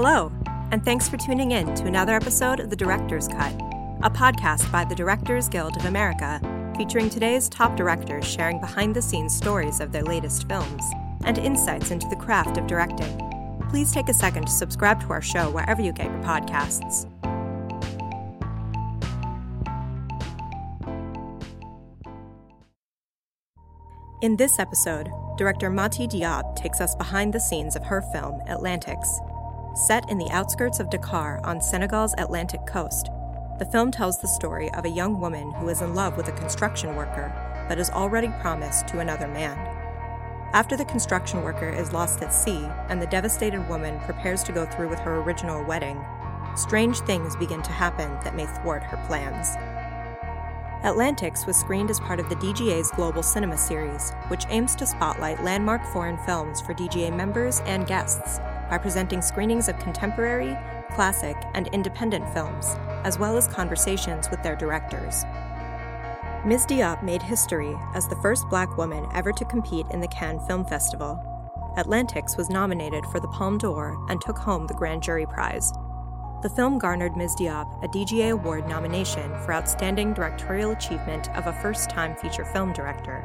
Hello, and thanks for tuning in to another episode of The Director's Cut, a podcast by the Directors Guild of America, featuring today's top directors sharing behind the scenes stories of their latest films and insights into the craft of directing. Please take a second to subscribe to our show wherever you get your podcasts. In this episode, director Mati Diop takes us behind the scenes of her film Atlantics. Set in the outskirts of Dakar on Senegal's Atlantic coast, the film tells the story of a young woman who is in love with a construction worker but is already promised to another man. After the construction worker is lost at sea and the devastated woman prepares to go through with her original wedding, strange things begin to happen that may thwart her plans. Atlantics was screened as part of the DGA's Global Cinema Series, which aims to spotlight landmark foreign films for DGA members and guests by presenting screenings of contemporary, classic, and independent films, as well as conversations with their directors. Ms. Diop made history as the first black woman ever to compete in the Cannes Film Festival. Atlantics was nominated for the Palme d'Or and took home the Grand Jury Prize, the film garnered Ms. Diop a DGA Award nomination for Outstanding Directorial Achievement of a First Time Feature Film Director,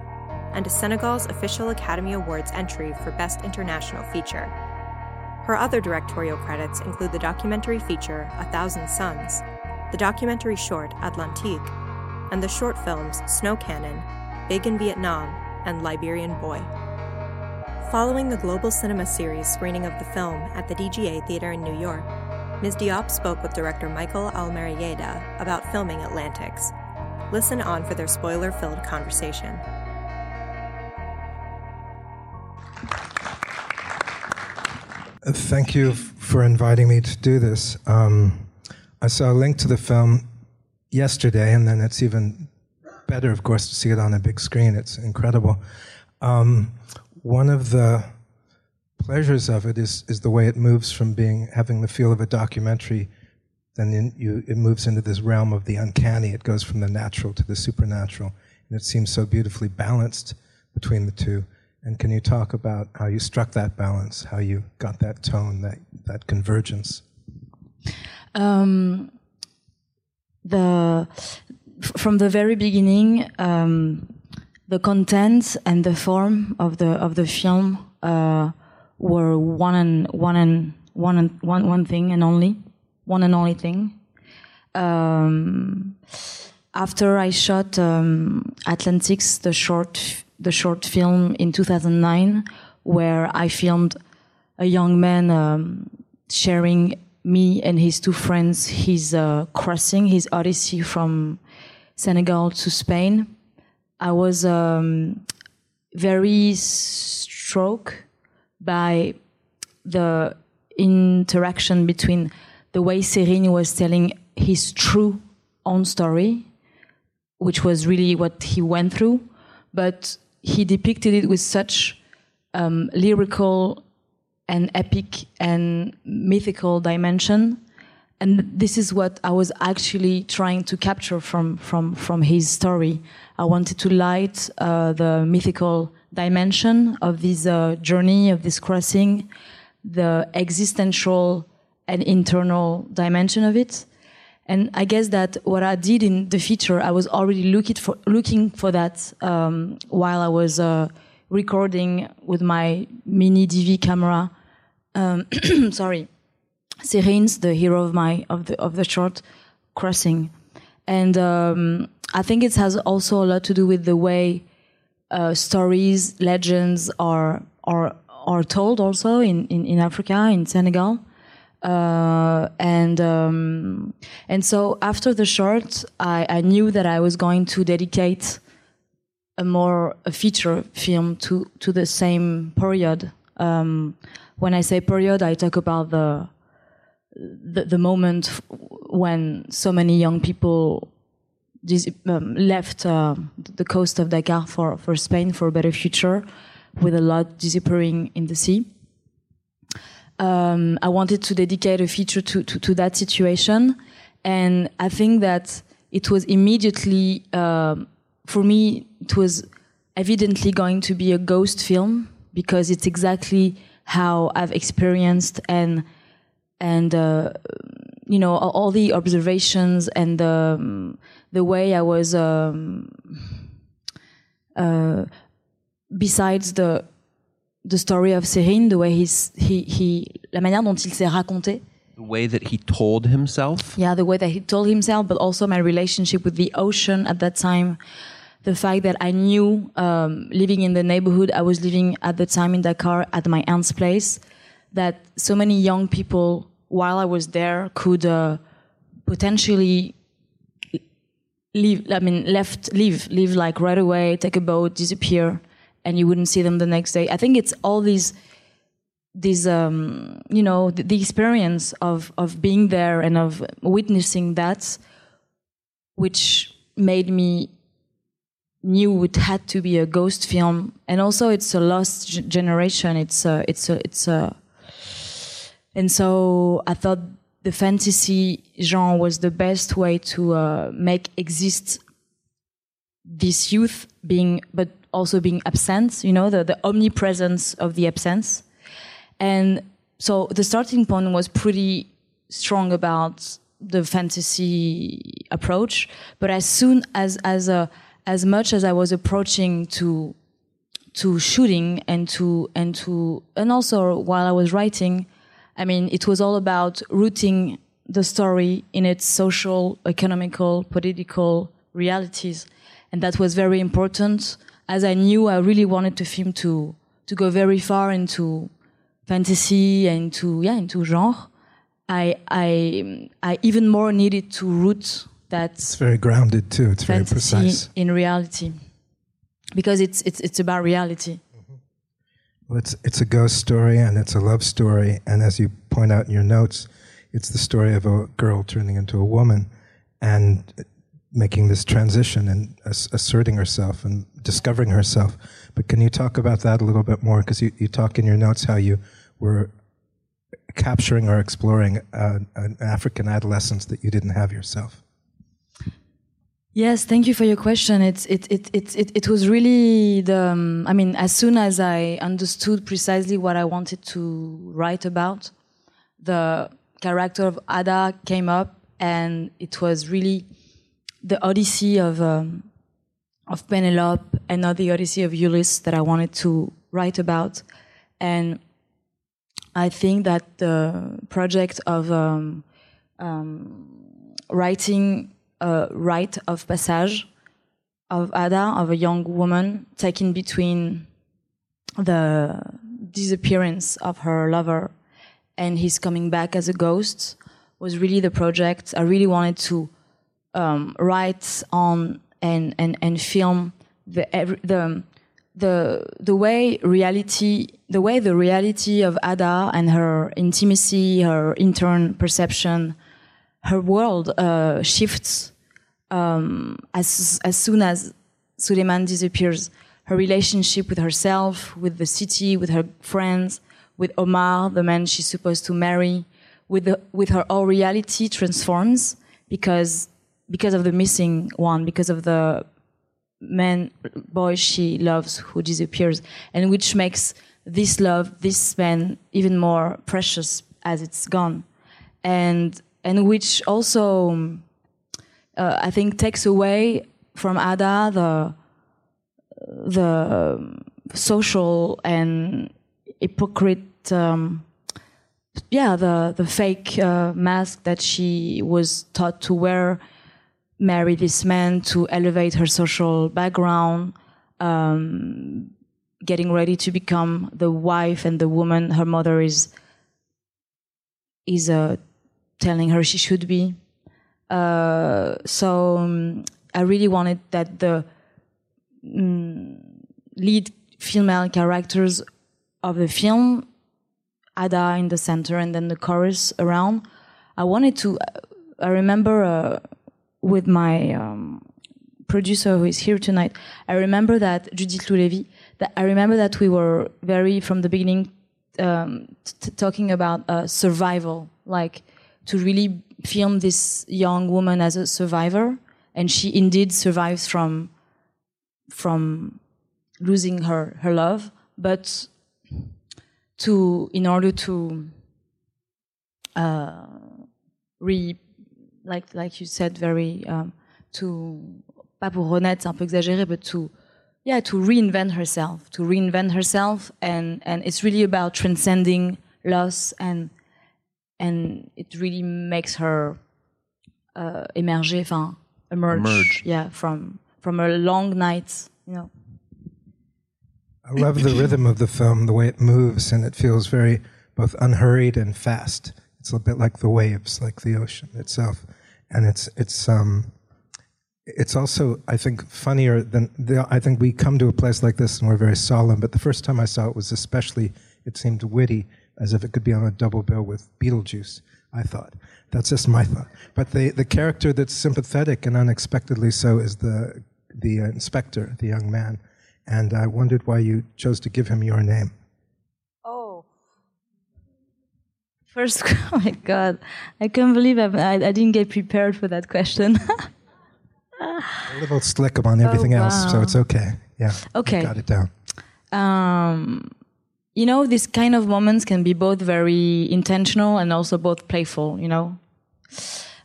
and a Senegal's Official Academy Awards entry for Best International Feature. Her other directorial credits include the documentary feature A Thousand Suns, the documentary short Atlantique, and the short films Snow Canon, Big in Vietnam, and Liberian Boy. Following the Global Cinema Series screening of the film at the DGA Theater in New York, Ms. Diop spoke with director Michael Almereyda about filming Atlantics. Listen on for their spoiler filled conversation. Thank you for inviting me to do this. Um, I saw a link to the film yesterday, and then it's even better, of course, to see it on a big screen. It's incredible. Um, one of the pleasures of it is, is the way it moves from being having the feel of a documentary, then in, you, it moves into this realm of the uncanny. It goes from the natural to the supernatural, and it seems so beautifully balanced between the two. And can you talk about how you struck that balance, how you got that tone, that that convergence? Um, the from the very beginning, um, the content and the form of the of the film uh, were one and one and one and one one thing and only one and only thing. Um, after I shot um, Atlantics, the short the short film in 2009, where I filmed a young man um, sharing me and his two friends his uh, crossing, his odyssey from Senegal to Spain. I was um, very struck by the interaction between the way Serigne was telling his true own story, which was really what he went through, but he depicted it with such um, lyrical and epic and mythical dimension. And this is what I was actually trying to capture from, from, from his story. I wanted to light uh, the mythical dimension of this uh, journey, of this crossing, the existential and internal dimension of it. And I guess that what I did in the feature, I was already looking for looking for that um, while I was uh, recording with my mini DV camera. Um, sorry, Serigne's the hero of my of the of the short crossing, and um, I think it has also a lot to do with the way uh, stories, legends are are are told also in, in, in Africa, in Senegal. Uh, and um, and so after the short, I, I knew that I was going to dedicate a more a feature film to to the same period. Um, when I say period, I talk about the the, the moment when so many young people um, left uh, the coast of Dakar for, for Spain for a better future, with a lot disappearing in the sea. Um, I wanted to dedicate a feature to, to, to, that situation, and I think that it was immediately, uh, for me, it was evidently going to be a ghost film because it's exactly how I've experienced and and uh, you know all, the observations and the um, the way I was. Um, uh, besides the the story of Serigne, the way he's he he la manière dont il s'est raconté. The way that he told himself. Yeah, the way that he told himself, but also my relationship with the ocean at that time. The fact that I knew, um, living in the neighborhood I was living at the time in Dakar at my aunt's place, that so many young people, while I was there, could uh, potentially leave. I mean, left, leave, leave like right away, take a boat, disappear and you wouldn't see them the next day. I think it's all these these um, you know the, the, experience of of being there and of witnessing that which made me knew it had to be a ghost film and also it's a lost g- generation it's a it's a it's a and so i thought the fantasy genre was the best way to uh, make exist this youth being but also being absent, you know, the, the omnipresence of the absence. And so the starting point was pretty strong about the fantasy approach. But as soon as, as, a, as much as I was approaching to, to shooting and to, and to, and also while I was writing, I mean, it was all about rooting the story in its social, economical, political realities. And that was very important as I knew I really wanted the film to to go very far into fantasy and to yeah into genre, I I I even more needed to root that. It's very grounded too. It's very precise in reality, because it's it's it's about reality. Mm-hmm. Well, it's it's a ghost story and it's a love story, and as you point out in your notes, it's the story of a girl turning into a woman, and making this transition and asserting herself and discovering herself. But can you talk about that a little bit more? Because you, you talk in your notes how you were capturing or exploring uh, an African adolescence that you didn't have yourself. Yes, thank you for your question. It's it it it it, it was really the. Um, I mean, as soon as I understood precisely what I wanted to write about, the character of Ada came up, and it was really the Odyssey of um, of Penelope and not the Odyssey of Ulysses that I wanted to write about, and I think that the project of um, um, writing a rite of passage of Ada, of a young woman taken between the disappearance of her lover and his coming back as a ghost, was really the project. I really wanted to um, write on and, and, and film the, the, the, the way reality, the way the reality of Ada and her intimacy, her intern perception, her world uh, shifts um, as, as soon as Suleiman disappears. Her relationship with herself, with the city, with her friends, with Omar, the man she's supposed to marry, with, the, with her whole reality transforms because because of the missing one, because of the man, boy she loves who disappears, and which makes this love, this man, even more precious as it's gone, and and which also, uh, I think, takes away from Ada the the social and hypocrite. Um, yeah, the the fake uh, mask that she was taught to wear marry this man to elevate her social background, um, getting ready to become the wife and the woman her mother is is uh, telling her she should be. Uh, so um, I really wanted that the um, lead female characters of the film, Ada in the center, and then the chorus around. I wanted to. I remember uh, with my um, producer who is here tonight, I remember that Judith Lou Lévy, that I remember that we were very from the beginning um, talking about uh, survival, like to really film this young woman as a survivor, and she indeed survives from from losing her her love, but to in order to uh, re, like like you said, very um, to pas pour renaître, c'est un peu exagéré, but to yeah to reinvent herself, to reinvent herself, and and it's really about transcending loss and and it really makes her uh, émerger, enfin emerge, Emerge. yeah, from from a long night, you know. I love the rhythm of the film, the way it moves, and it feels very both unhurried and fast. It's a bit like the waves, like the ocean itself, and it's it's um, it's also I think funnier than the, I think we come to a place like this and we're very solemn. But the first time I saw it was especially it seemed witty, as if it could be on a double bill with Beetlejuice. I thought that's just my thought. But the the character that's sympathetic and unexpectedly so is the the uh, inspector, the young man, and I wondered why you chose to give him your name. Oh. First, oh my God, I can't believe I, I, I didn't get prepared for that question. A little slick on everything else, so it's okay. Yeah. Okay. Got it down. um, you know, these kind of moments can be both very intentional and also both playful, you know?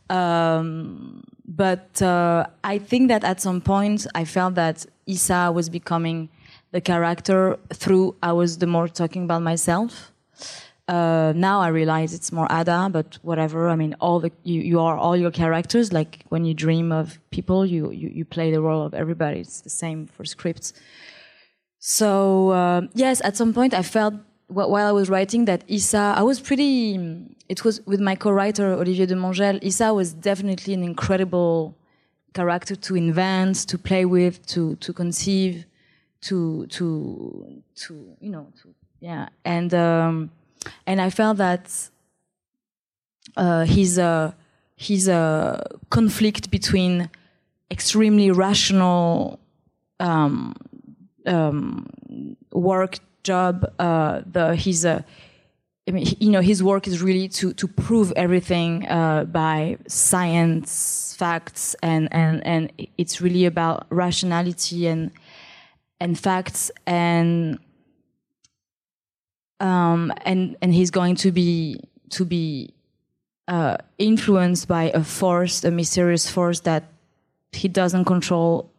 Um, but uh, I think that at some point I felt that Issa was becoming the character through I was the more talking about myself. Uh, now I realize it's more Ada, but whatever. I mean, all the you, you are all your characters. Like when you dream of people, you, you you play the role of everybody. It's the same for scripts. So uh, yes, at some point I felt while I was writing that Issa, I was pretty. It was with my co-writer Olivier Demangel. Issa was definitely an incredible character to invent, to play with, to to conceive, to to to you know, to, yeah, and um, and I felt that uh, his uh, his uh, conflict between extremely rational um, um, work job. Uh, the his uh, I mean, you know, his work is really to to prove everything uh, by science, facts, and and and it's really about rationality and and facts and um, and and he's going to be to be uh, influenced by a force, a mysterious force that he doesn't control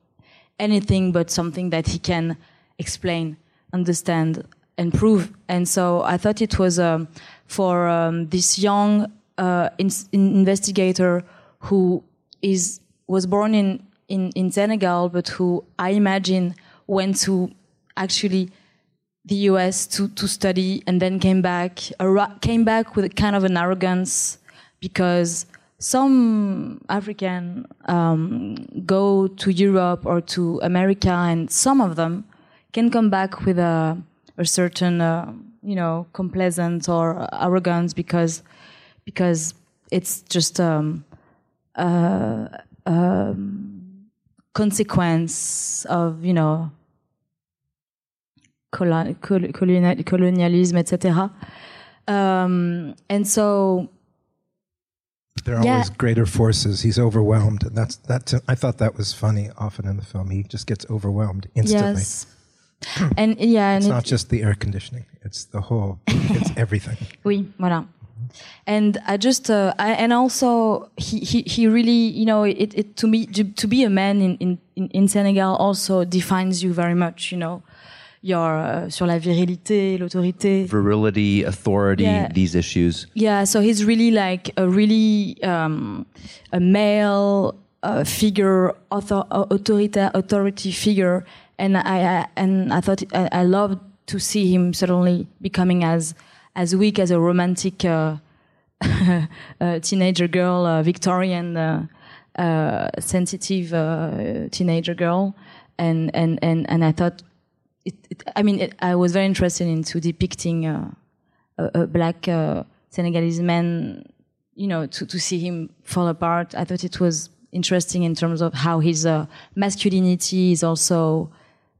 anything but something that he can explain, understand, and prove. And so I thought it was um, for um, this young uh, in- investigator who is was born in, in in Senegal, but who I imagine went to actually the US to, to study and then came back, came back with a kind of an arrogance because some African um, go to Europe or to America and some of them can come back with a, a certain, uh, you know, complacent or arrogance because, because it's just um, uh, um, consequence of, you know, colonialism, etc. Um, and so, There are Yeah. always greater forces. He's overwhelmed, and that's that. I thought that was funny. Often in the film, he just gets overwhelmed instantly. yes. and yeah, and It's it- not just the air conditioning; it's the whole. It's everything. Oui, voilà. And I just uh, I, and also he, he he really you know it, it to me to, to be a man in in in Senegal also defines you very much you know your uh, sur la virilité l'autorité Virility, authority, Yeah. these issues. yeah so he's really like a really um, a male uh, figure author, uh, authority authority figure and I, I and I thought I, I loved to see him suddenly becoming as as weak as a romantic uh, uh, teenager girl, uh, Victorian uh, uh, sensitive uh, teenager girl, and and and and I thought, it, it, I mean, it, I was very interested into depicting uh, a, a black uh, Senegalese man, you know, to to see him fall apart. I thought it was interesting in terms of how his uh, masculinity is also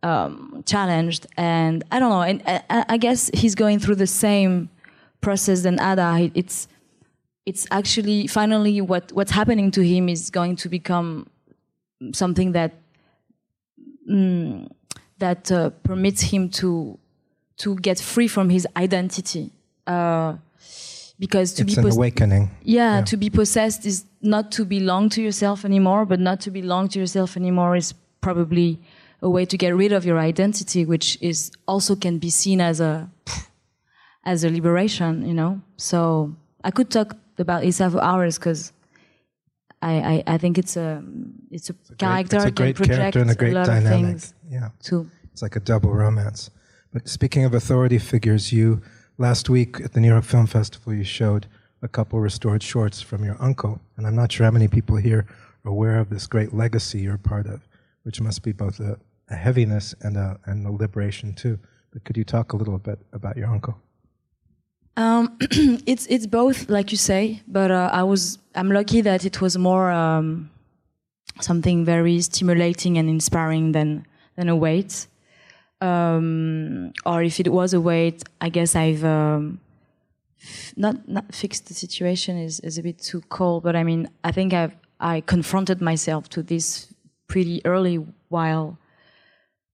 um, challenged, and I don't know, and I, I guess he's going through the same process than Ada. It's it's actually finally what what's happening to him is going to become something that mm, that uh, permits him to to get free from his identity. Uh, because to it's be an awakening. yeah, Yeah. to be possessed is not to belong to yourself anymore, but not to belong to yourself anymore is probably a way to get rid of your identity, which is also can be seen as a as a liberation, you know. So I could talk about Issa for hours because I, I, I think it's a it's a, character it's a great character and a great lot dynamic. Yeah. too. It's like a double romance. But speaking of authority figures, you last week at the New York Film Festival you showed a couple restored shorts from your uncle, and I'm not sure how many people here are aware of this great legacy you're part of, which must be both a, a heaviness and a and a liberation too. But could you talk a little bit about your uncle? Um, it's it's both, like you say, but uh, I was I'm lucky that it was more um, something very stimulating and inspiring than than a weight. Um, or if it was a weight, I guess I've um, not not fixed the situation is is a bit too cold, but I mean I think I've I confronted myself to this pretty early while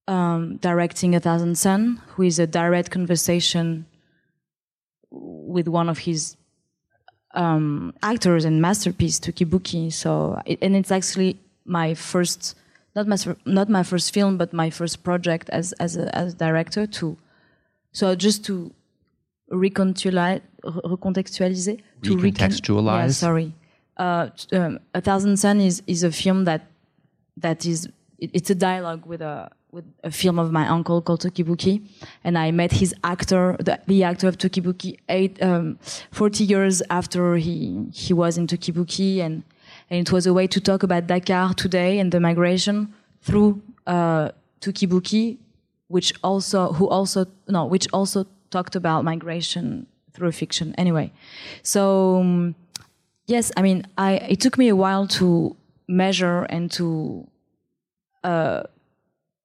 um, directing A Thousand Sun, who is a direct conversation with one of his um, actors and masterpiece, Touki Bouki. So, it, and it's actually my first, not my not my first film, but my first project as as a as a director. To so just to recontextualize, recontextualiser, to recon- Recontextualize? Yeah, sorry. Uh, um, a Thousand Sun is is a film that that is it, it's a dialogue with a with a film of my uncle called Touki Bouki, and I met his actor, the, the actor of Touki Bouki, eight, um, 40 years after he he was in Touki Bouki, and and it was a way to talk about Dakar today and the migration through uh, Touki Bouki, which also who also no which also talked about migration through fiction. Anyway, so. Um, yes, I mean, I it took me a while to measure and to, uh,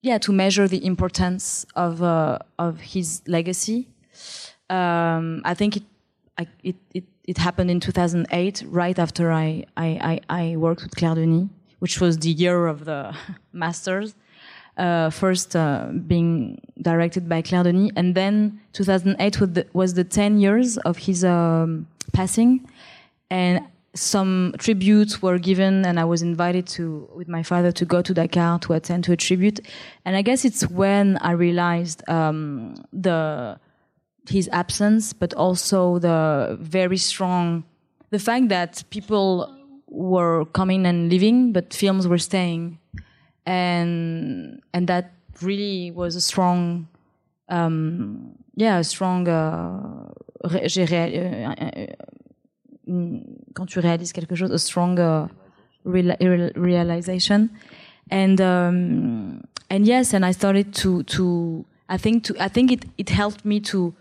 yeah, to measure the importance of uh, of his legacy. Um, I think it, I, it it it happened in 2008, right after I I I, I worked with Claire Denis, which was the year of the masters. Uh, first uh, being directed by Claire Denis, and then 2008 was the, was the 10 years of his um, passing, and some tributes were given and i was invited to with my father to go to dakar to attend to a tribute. And i guess it's when i realized um, the his absence but also the very strong the fact that people were coming and leaving but films were staying. And and that really was a strong um, yeah a strong uh, quand tu réalises quelque chose, a strong reala- real- realization, and um, and yes, and I started to to I think to I think it it helped me to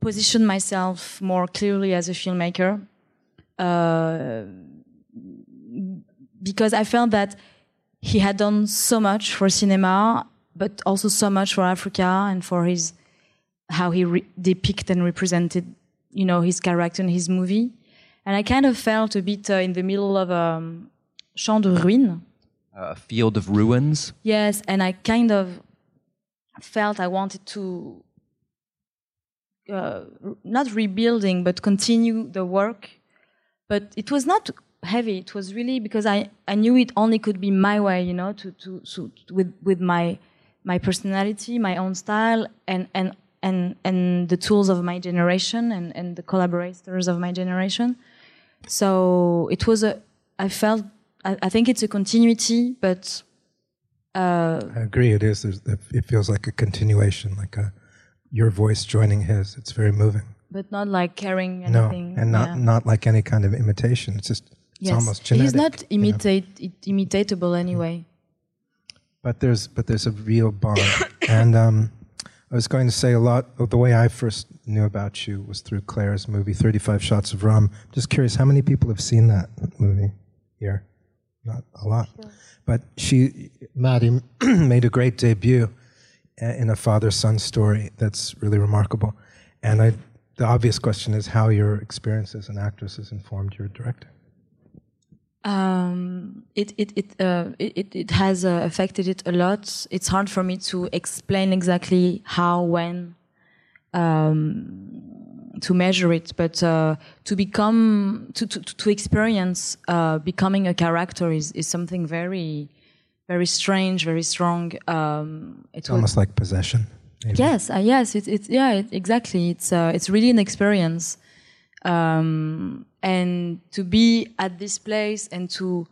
position myself more clearly as a filmmaker, uh, because I felt that he had done so much for cinema, but also so much for Africa and for his how he re- depicted and represented, you know, his character in his movie. And I kind of felt a bit uh, in the middle of a um, champ de ruines. A field of ruins. Yes, and I kind of felt I wanted to uh, not rebuilding, but continue the work. But it was not heavy. It was really because I, I knew it only could be my way, you know, to to, to with with my my personality, my own style, and and and and the tools of my generation and and the collaborators of my generation. So it was a. I felt. I, I think it's a continuity, but uh, I agree. It is. There's, it feels like a continuation, like a your voice joining his. It's very moving. but not like carrying No, and not yeah. not like any kind of imitation. It's just it's yes. almost genetic. He's not you know. imitate it, imitatable anyway. but there's but there's a real bond. and um, I was going to say a lot of the way I first knew about you was through Claire's movie Thirty Five Shots of Rum. Just curious, how many people have seen that movie here? Not a lot, but she Mati made a great debut uh, in a father-son story that's really remarkable. And I, the obvious question is how your experience as an actress has informed your directing. Um, it it it, uh, it it it has uh, affected it a lot. It's hard for me to explain exactly how when, um, to measure it, but uh, to become to to, to experience uh, becoming a character is is something very very strange, very strong. Um, it It's almost like possession. maybe. Yes, uh, yes, it's it's yeah, it, exactly. It's uh, it's really an experience, um, and to be at this place and to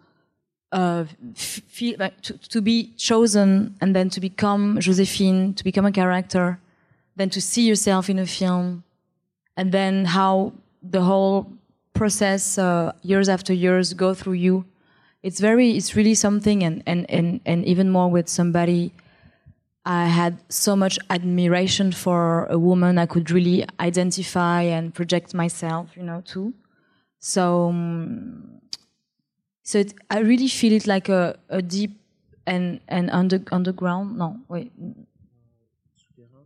uh, feel like to, to be chosen and then to become Josephine, to become a character, then to see yourself in a film, and then how the whole process uh, years after years go through you. It's very, it's really something, and and and and even more with somebody. I had so much admiration for a woman I could really identify and project myself, you know, too. So, um, so it, I really feel it like a, a deep and and under underground. No, wait,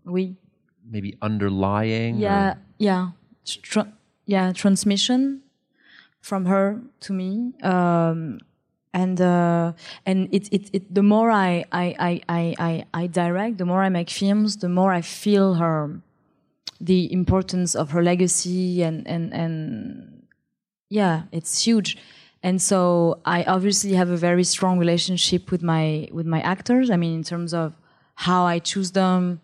oui, Maybe underlying. or- yeah, yeah, yeah, transmission from her to me. Um, and uh, and it, it, it the more I I, I, I, I direct, the more I make films, the more I feel her the importance of her legacy and and and yeah, it's huge. And so I obviously have a very strong relationship with my with my actors. I mean, in terms of how I choose them,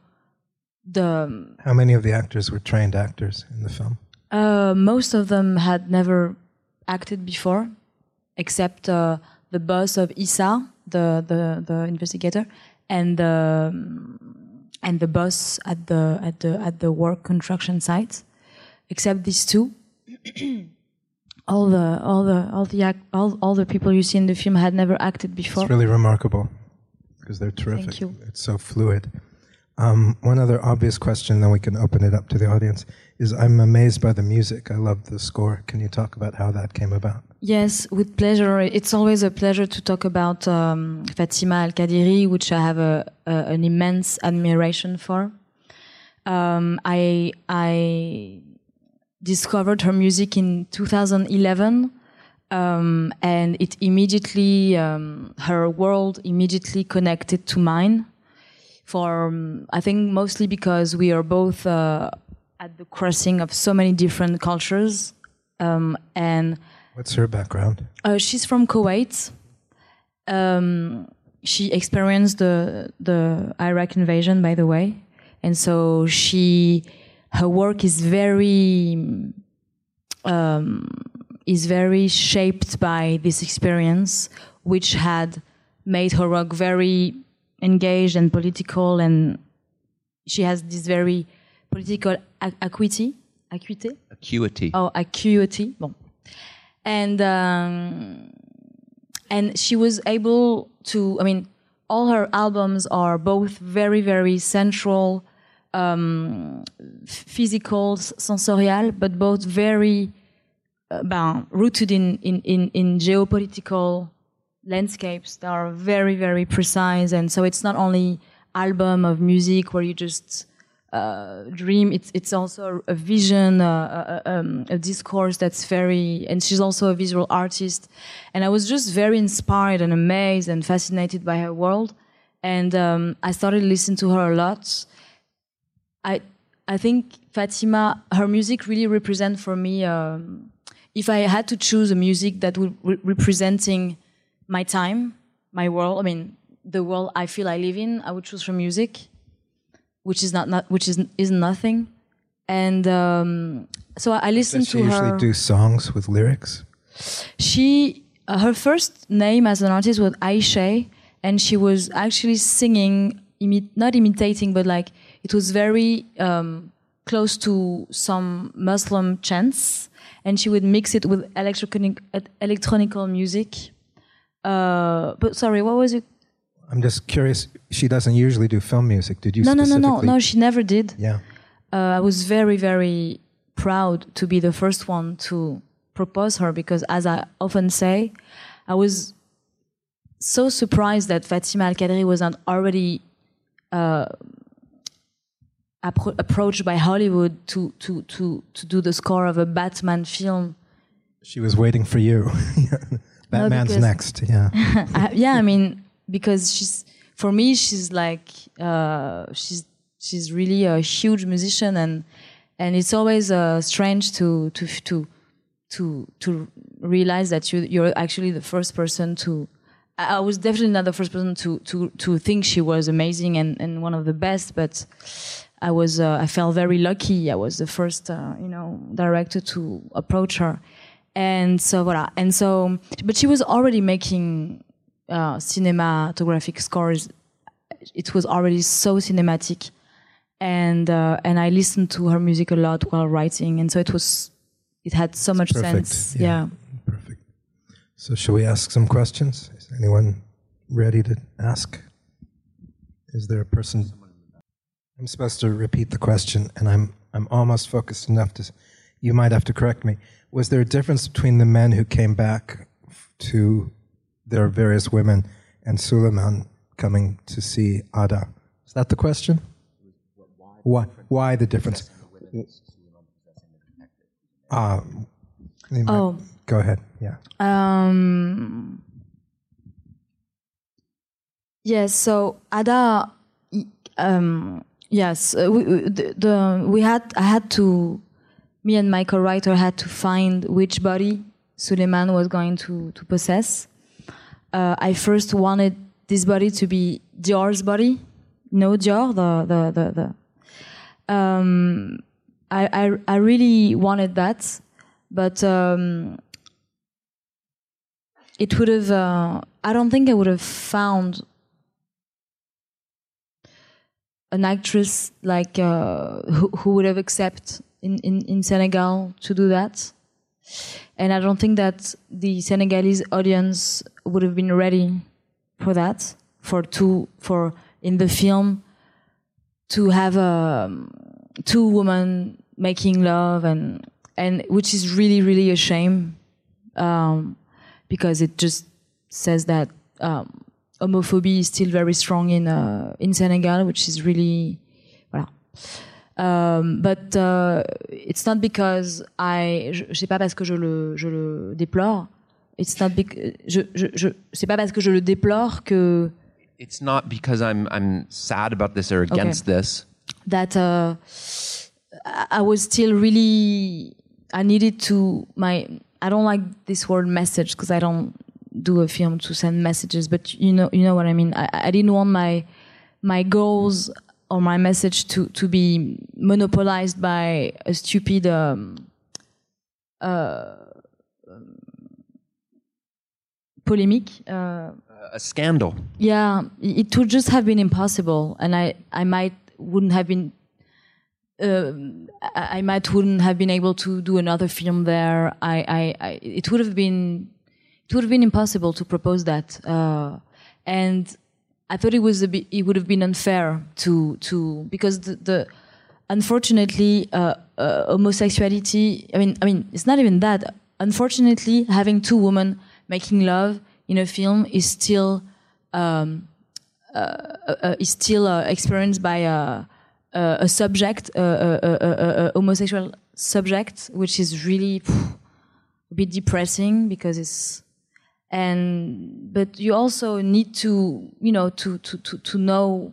the How many of the actors were trained actors in the film? uh, most of them had never acted before, except uh, the boss of Issa, the, the, the investigator, and the and the boss at the at the at the work construction site. Except these two, all the all the all the act, all all the people you see in the film had never acted before. It's really remarkable because they're terrific. Thank you. It's so fluid. Um, one other obvious question, then we can open it up to the audience, is I'm amazed by the music. I love the score. Can you talk about how that came about? Yes, with pleasure. It's always a pleasure to talk about um, Fatima Al Qadiri, which I have a, a, an immense admiration for. Um, I I discovered her music in 2011, um, and it immediately um, her world immediately connected to mine. For um, I think mostly because we are both uh, at the crossing of so many different cultures, um, and What's her background? uh, she's from Kuwait. Um, she experienced the the Iraq invasion, by the way, and so she her work is very um, is very shaped by this experience, which had made her work very engaged and political, and she has this very political acuity, acuity, Acuity. oh acuity. Bon and um, and she was able to. I mean, all her albums are both very, very central, um, physical, sensorial, but both very uh, ben, rooted in, in, in, in geopolitical landscapes that are very, very precise. And so it's not only album of music where you just uh, dream. It's it's also a vision, uh, a, um, a discourse that's very. And she's also a visual artist, and I was just very inspired and amazed and fascinated by her world, and um, I started listening to her a lot. I I think Fatima, her music really represent for me. Um, if I had to choose a music that would re- representing my time, my world. I mean, the world I feel I live in. I would choose her music which is not, not which is is nothing. And um, so I listened Does she to usually her. do songs with lyrics? She uh, her first name as an artist was Ayshay, and she was actually singing, imi- not imitating, but like it was very um, close to some Muslim chants, and she would mix it with electronic electronical music. Uh, but sorry, what was it? I'm just curious. She doesn't usually do film music. Did you? No, no, no, no, no. She never did. Yeah. uh, I was very, very proud to be the first one to propose her because, as I often say, I was so surprised that Fatima Al Qadiri was not already uh, appro- approached by Hollywood to, to, to, to do the score of a Batman film. She was waiting for you. Batman's because- next. Yeah. I, yeah, I mean, because she's for me, she's like uh, she's she's really a huge musician, and and it's always uh, strange to to to to to realize that you you're actually the first person to. I was definitely not the first person to to to think she was amazing and and one of the best, but I was uh, I felt very lucky. I was the first uh, you know director to approach her, and so voilà. And so, but she was already making uh, cinematographic scores. It was already so cinematic, and uh, and I listened to her music a lot while writing, and so it was it had so much perfect, sense. yeah. yeah. Perfect. So, shall we ask some questions? Is anyone ready to ask? Is there a person? I'm supposed to repeat the question, and I'm I'm almost focused enough to. You might have to correct me. Was there a difference between the men who came back f- to are various women and Suleiman coming to see Ada? Is that the question? Why? Why the difference? Might- Oh. go ahead. Yeah. Um, yes, so Ada, um, yes, uh, we, we- the, the, we had, I had to, me and my co-writer had to find which body Suleiman was going to, to possess. Uh, I first wanted this body to be Dior's body. No Dior, the, the, the, the um, I, I, I really wanted that, but um, it would have uh, i don't think i would have found an actress like uh, who, who would have accepted in, in, in senegal to do that and i don't think that the senegalese audience would have been ready for that for two for in the film to have um, two women making love and and which is really really a shame um, because it just says that um, homophobia is still very strong in uh, in Senegal, which is really voilà. Um, but uh, it's not because I, je, c'est pas parce que je le, je le déplore. It's not bec- je, je, je, c'est pas parce que je le déplore que It's not because I'm I'm sad about this or against this. that uh, I I was still really I needed to my I don't like this word message because I don't do a film to send messages but you know you know what I mean I, I didn't want my my goals or my message to to be monopolized by a stupid um, uh, polemique uh, A scandal. yeah it would just have been impossible and i i might wouldn't have been uh, I, I might wouldn't have been able to do another film there i i, I it would have been it would have been impossible to propose that uh, and i thought it was bit it would have been unfair to to because the, the unfortunately uh, uh, homosexuality i mean i mean it's not even that. Unfortunately having two women making love in a film is still um, uh, uh, is still uh, experienced by a, a, subject, a, a, a homosexual subject, which is really phew, a bit depressing because it's and but you also need to you know to to to, to know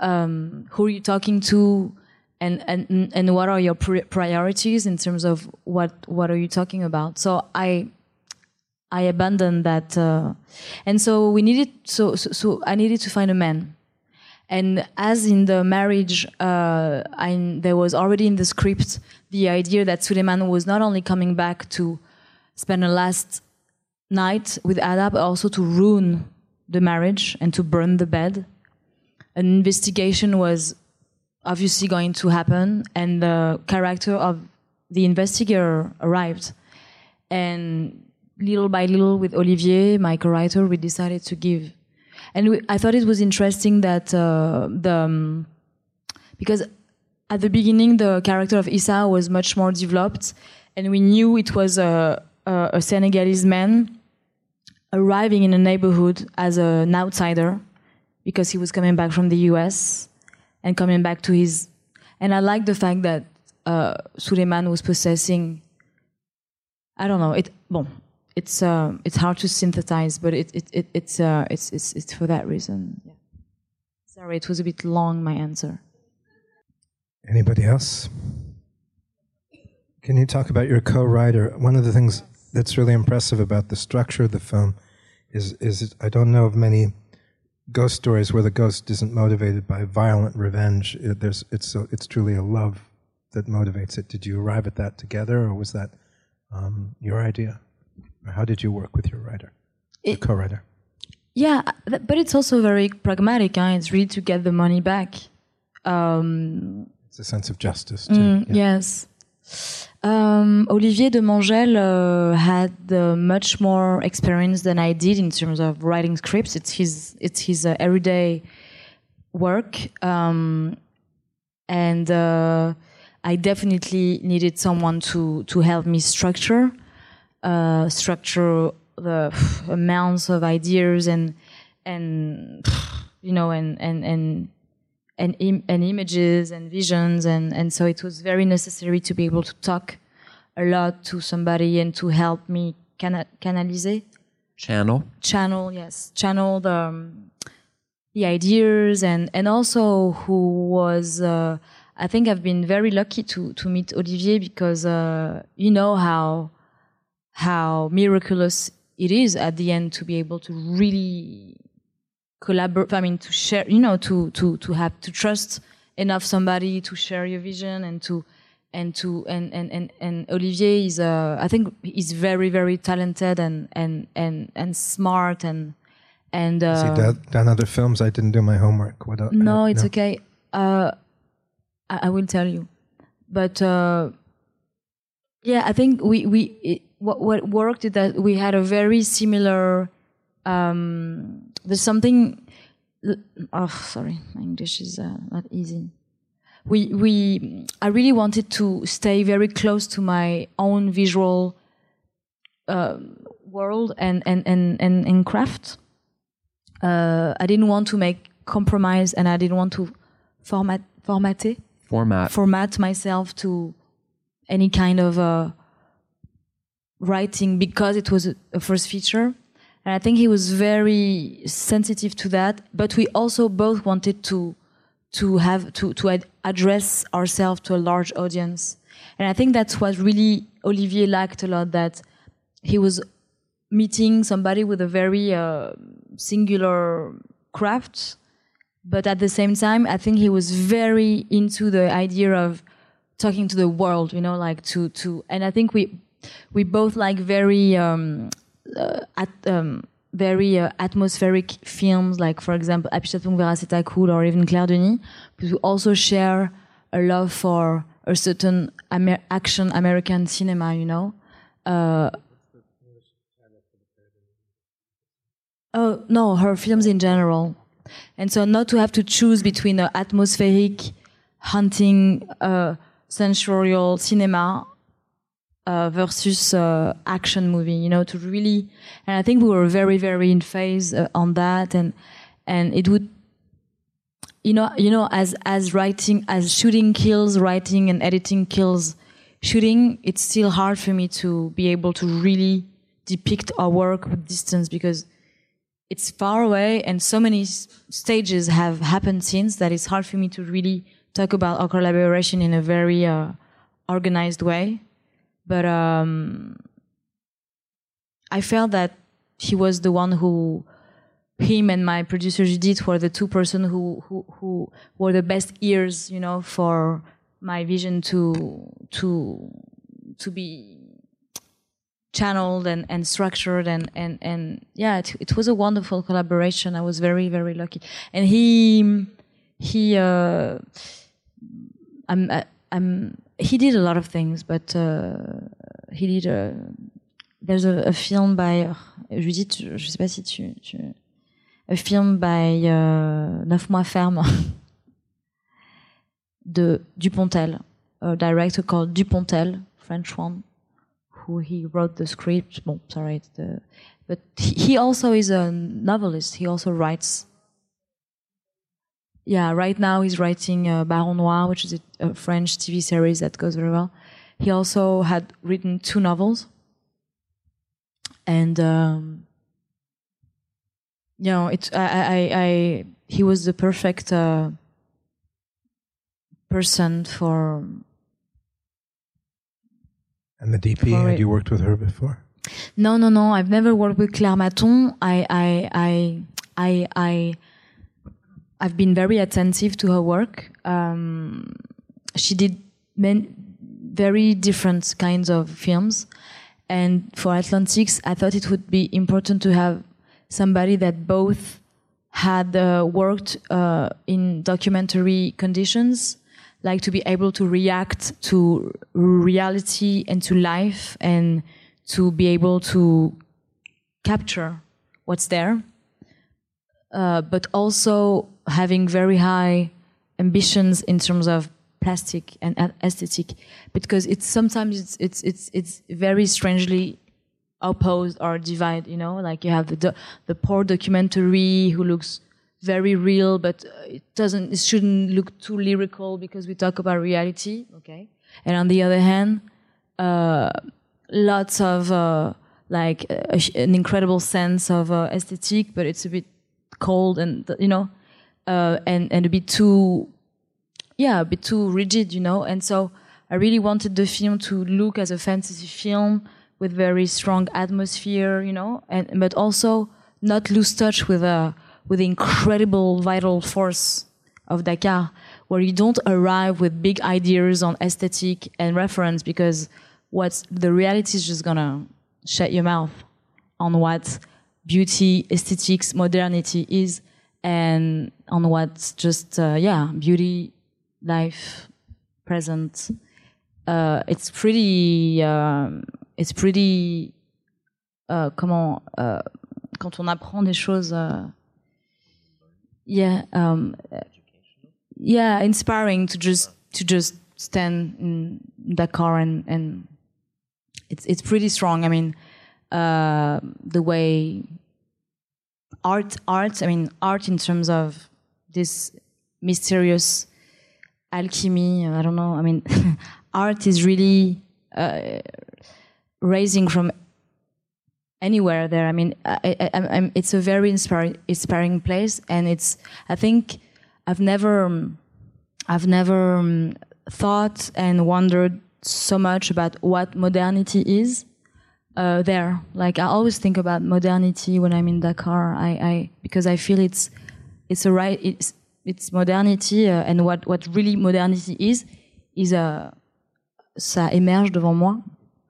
um, who are you talking to and and and what are your priorities in terms of what what are you talking about so i I abandoned that, uh, and so we needed. So, so, so I needed to find a man, and as in the marriage, uh, I, there was already in the script the idea that Suleiman was not only coming back to spend a last night with Ada, but also to ruin the marriage and to burn the bed. An investigation was obviously going to happen, and the character of the investigator arrived, and little by little with Olivier, my co-writer, we decided to give. And we, I thought it was interesting that uh, the um, because at the beginning the character of Issa was much more developed, and we knew it was a, a, a Senegalese man arriving in a neighborhood as an outsider because he was coming back from the U.S. and coming back to his. And I like the fact that uh, Suleiman was possessing. I don't know. It bon, it's uh, it's hard to synthesize, but it, it, it it's uh, it's it's it's for that reason. Yeah. Sorry, it was a bit long my answer. Anybody else? Can you talk about your co-writer? One of the things that's really impressive about the structure of the film is is I don't know of many ghost stories where the ghost isn't motivated by violent revenge. It, there's it's a, it's truly a love that motivates it. Did you arrive at that together, or was that um, your idea? Or how did you work with your writer, It- your co-writer? Yeah, th- but it's also very pragmatic. Huh? It's really to get the money back. Um, It's a sense of justice. Too. Mm, yeah. Yes. Um, Olivier Demangel uh, had uh, much more experience than I did in terms of writing scripts. It's his it's his uh, everyday work, um, and uh, I definitely needed someone to to help me structure uh, structure the amounts of ideas and and you know and and and and, Im- and images and visions and, and so it was very necessary to be able to talk a lot to somebody and to help me cana- canalize Channel. channel yes channel the um, the ideas and and also who was uh, I think I've been very lucky to to meet Olivier because uh, you know how how miraculous it is at the end to be able to really collaborate i mean to share you know to to to have to trust enough somebody to share your vision and to and to and and and, and olivier is uh i think he's very very talented and and and and smart and and uh, done, done other films? I didn't do my homework. What? el- no, uh, it's okay. Uh, I, I will tell you, but uh, yeah, I think we we it, what what worked is that we had a very similar. Um, there's something. Oh, sorry, my English is uh, not easy. We we I really wanted to stay very close to my own visual uh, world and and and and, and craft uh, I didn't want to make compromise and I didn't want to format Format. format myself to any kind of uh, writing because it was a, a first feature. And I think he was very sensitive to that. But we also both wanted to to have to to ad- address ourselves to a large audience. And I think that's what really Olivier liked a lot. That he was meeting somebody with a very uh, singular craft but at the same time i think he was very into the idea of talking to the world you know like to to and i think we we both like very um at um very uh, atmospheric films like for example Apichatpong Weerasethakul or even Claire Denis but we also share a love for a certain Amer- action American cinema you know? Uh, Oh no, her films in general, and so not to have to choose between an atmospheric, hunting, uh, sensorial cinema uh, versus uh, action movie. You know, to really, and I think we were very, very in phase uh, on that, and and it would, you know, you know, as as writing, as shooting kills writing, and editing kills shooting. It's still hard for me to be able to really depict our work with distance because it's far away and so many stages have happened since that it's hard for me to really talk about our collaboration in a very uh, organized way but um, i felt that he was the one who him and my producer Judith were the two person who, who who were the best ears you know for my vision to to to be channeled and, and structured and, and, and yeah it, it was a wonderful collaboration. I was very very lucky. And he he uh i'm i'm he did a lot of things but uh, he did a, there's a, a film by uh, Judith je, sais pas si tu, tu a film by uh, Neuf mois ferme de Dupontel a director called Dupontel French one who he wrote the script. Well, sorry, the, but he also is a novelist. He also writes. Yeah, right now he's writing uh, Baron Noir, which is a, a French TV series that goes very well. He also had written two novels, and um, you know, it. I, I, I, he was the perfect. Uh, person for. And the DP, had you worked with her before? No, no, no. I've never worked with Claire Mathon. I, I, I, I, I, I've been very attentive to her work. Um, she did many, very different kinds of films, and for Atlantics, I thought it would be important to have somebody that both had uh, worked uh, in documentary conditions, like to be able to react to reality and to life and to be able to capture what's there, uh, but also having very high ambitions in terms of plastic and aesthetic, because it's sometimes it's it's it's it's very strangely opposed or divide. You know, like you have the the poor documentary who looks very real, but uh, it doesn't. It shouldn't look too lyrical because we talk about reality. Okay, and on the other hand, uh, lots of uh, like a, an incredible sense of uh, aesthetic, but it's a bit cold and you know, uh, and and a bit too, yeah, a bit too rigid, you know. And so I really wanted the film to look as a fantasy film with very strong atmosphere, you know, and but also not lose touch with a with the incredible vital force of Dakar, where you don't arrive with big ideas on aesthetic and reference because what's the reality is just gonna shut your mouth on what beauty, aesthetics, modernity is, and on what's just uh, yeah, beauty, life, present. Uh, it's pretty, um, it's pretty. Uh, comment euh, quand on apprend des choses. euh, yeah, um, yeah, inspiring to just to just stand in Dakar and and it's it's pretty strong. I mean, uh, the way art art. I mean, art in terms of this mysterious alchemy. I don't know. I mean, art is really uh, raising from anywhere there. I mean, I, I, it's a very inspiring, inspiring place, and it's. I think I've never, I've never um, thought and wondered so much about what modernity is uh, there. Like I always think about modernity when I'm in Dakar. I, I because I feel it's, it's a right. It's it's modernity, uh, and what what really modernity is, is a. Ça émerge devant moi.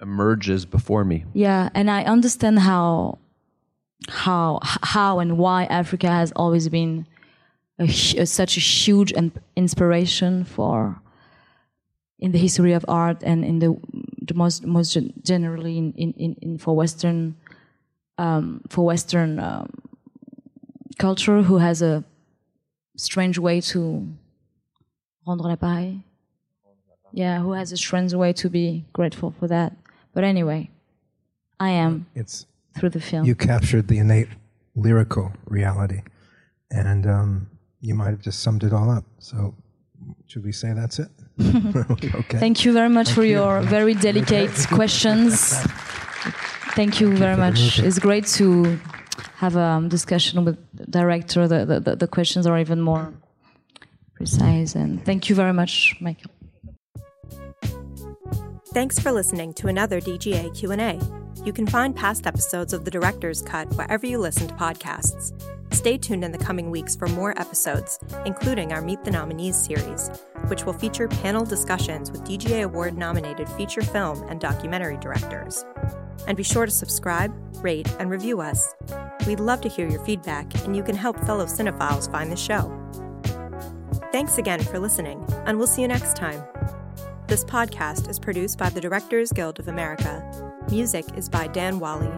Emerges before me. Yeah, and I understand how how how and why Africa has always been a, hu- such a huge and inspiration for in the history of art and in the most most generally in in, in, in for Western um, for Western um, culture who has a strange way to rendre l'appareil. Yeah, who has a strange way to be grateful for that. But anyway, I am It's through the film. you captured the innate lyrical reality, and um, you might have just summed it all up. So, should we say that's it? Okay. Thank you very much for your very delicate questions. Thank you very much. It's great to have a discussion with the director. The, the, the, the questions are even more precise. And thank you very much, Michael. Thanks for listening to another DGA Q&A. You can find past episodes of The Director's Cut wherever you listen to podcasts. Stay tuned in the coming weeks for more episodes, including our Meet the Nominees series, which will feature panel discussions with DGA Award nominated feature film and documentary directors. And be sure to subscribe, rate, and review us. We'd love to hear your feedback, and you can help fellow cinephiles find the show. Thanks again for listening, and we'll see you next time. This podcast is produced by the Directors Guild of America. Music is by Dan Wally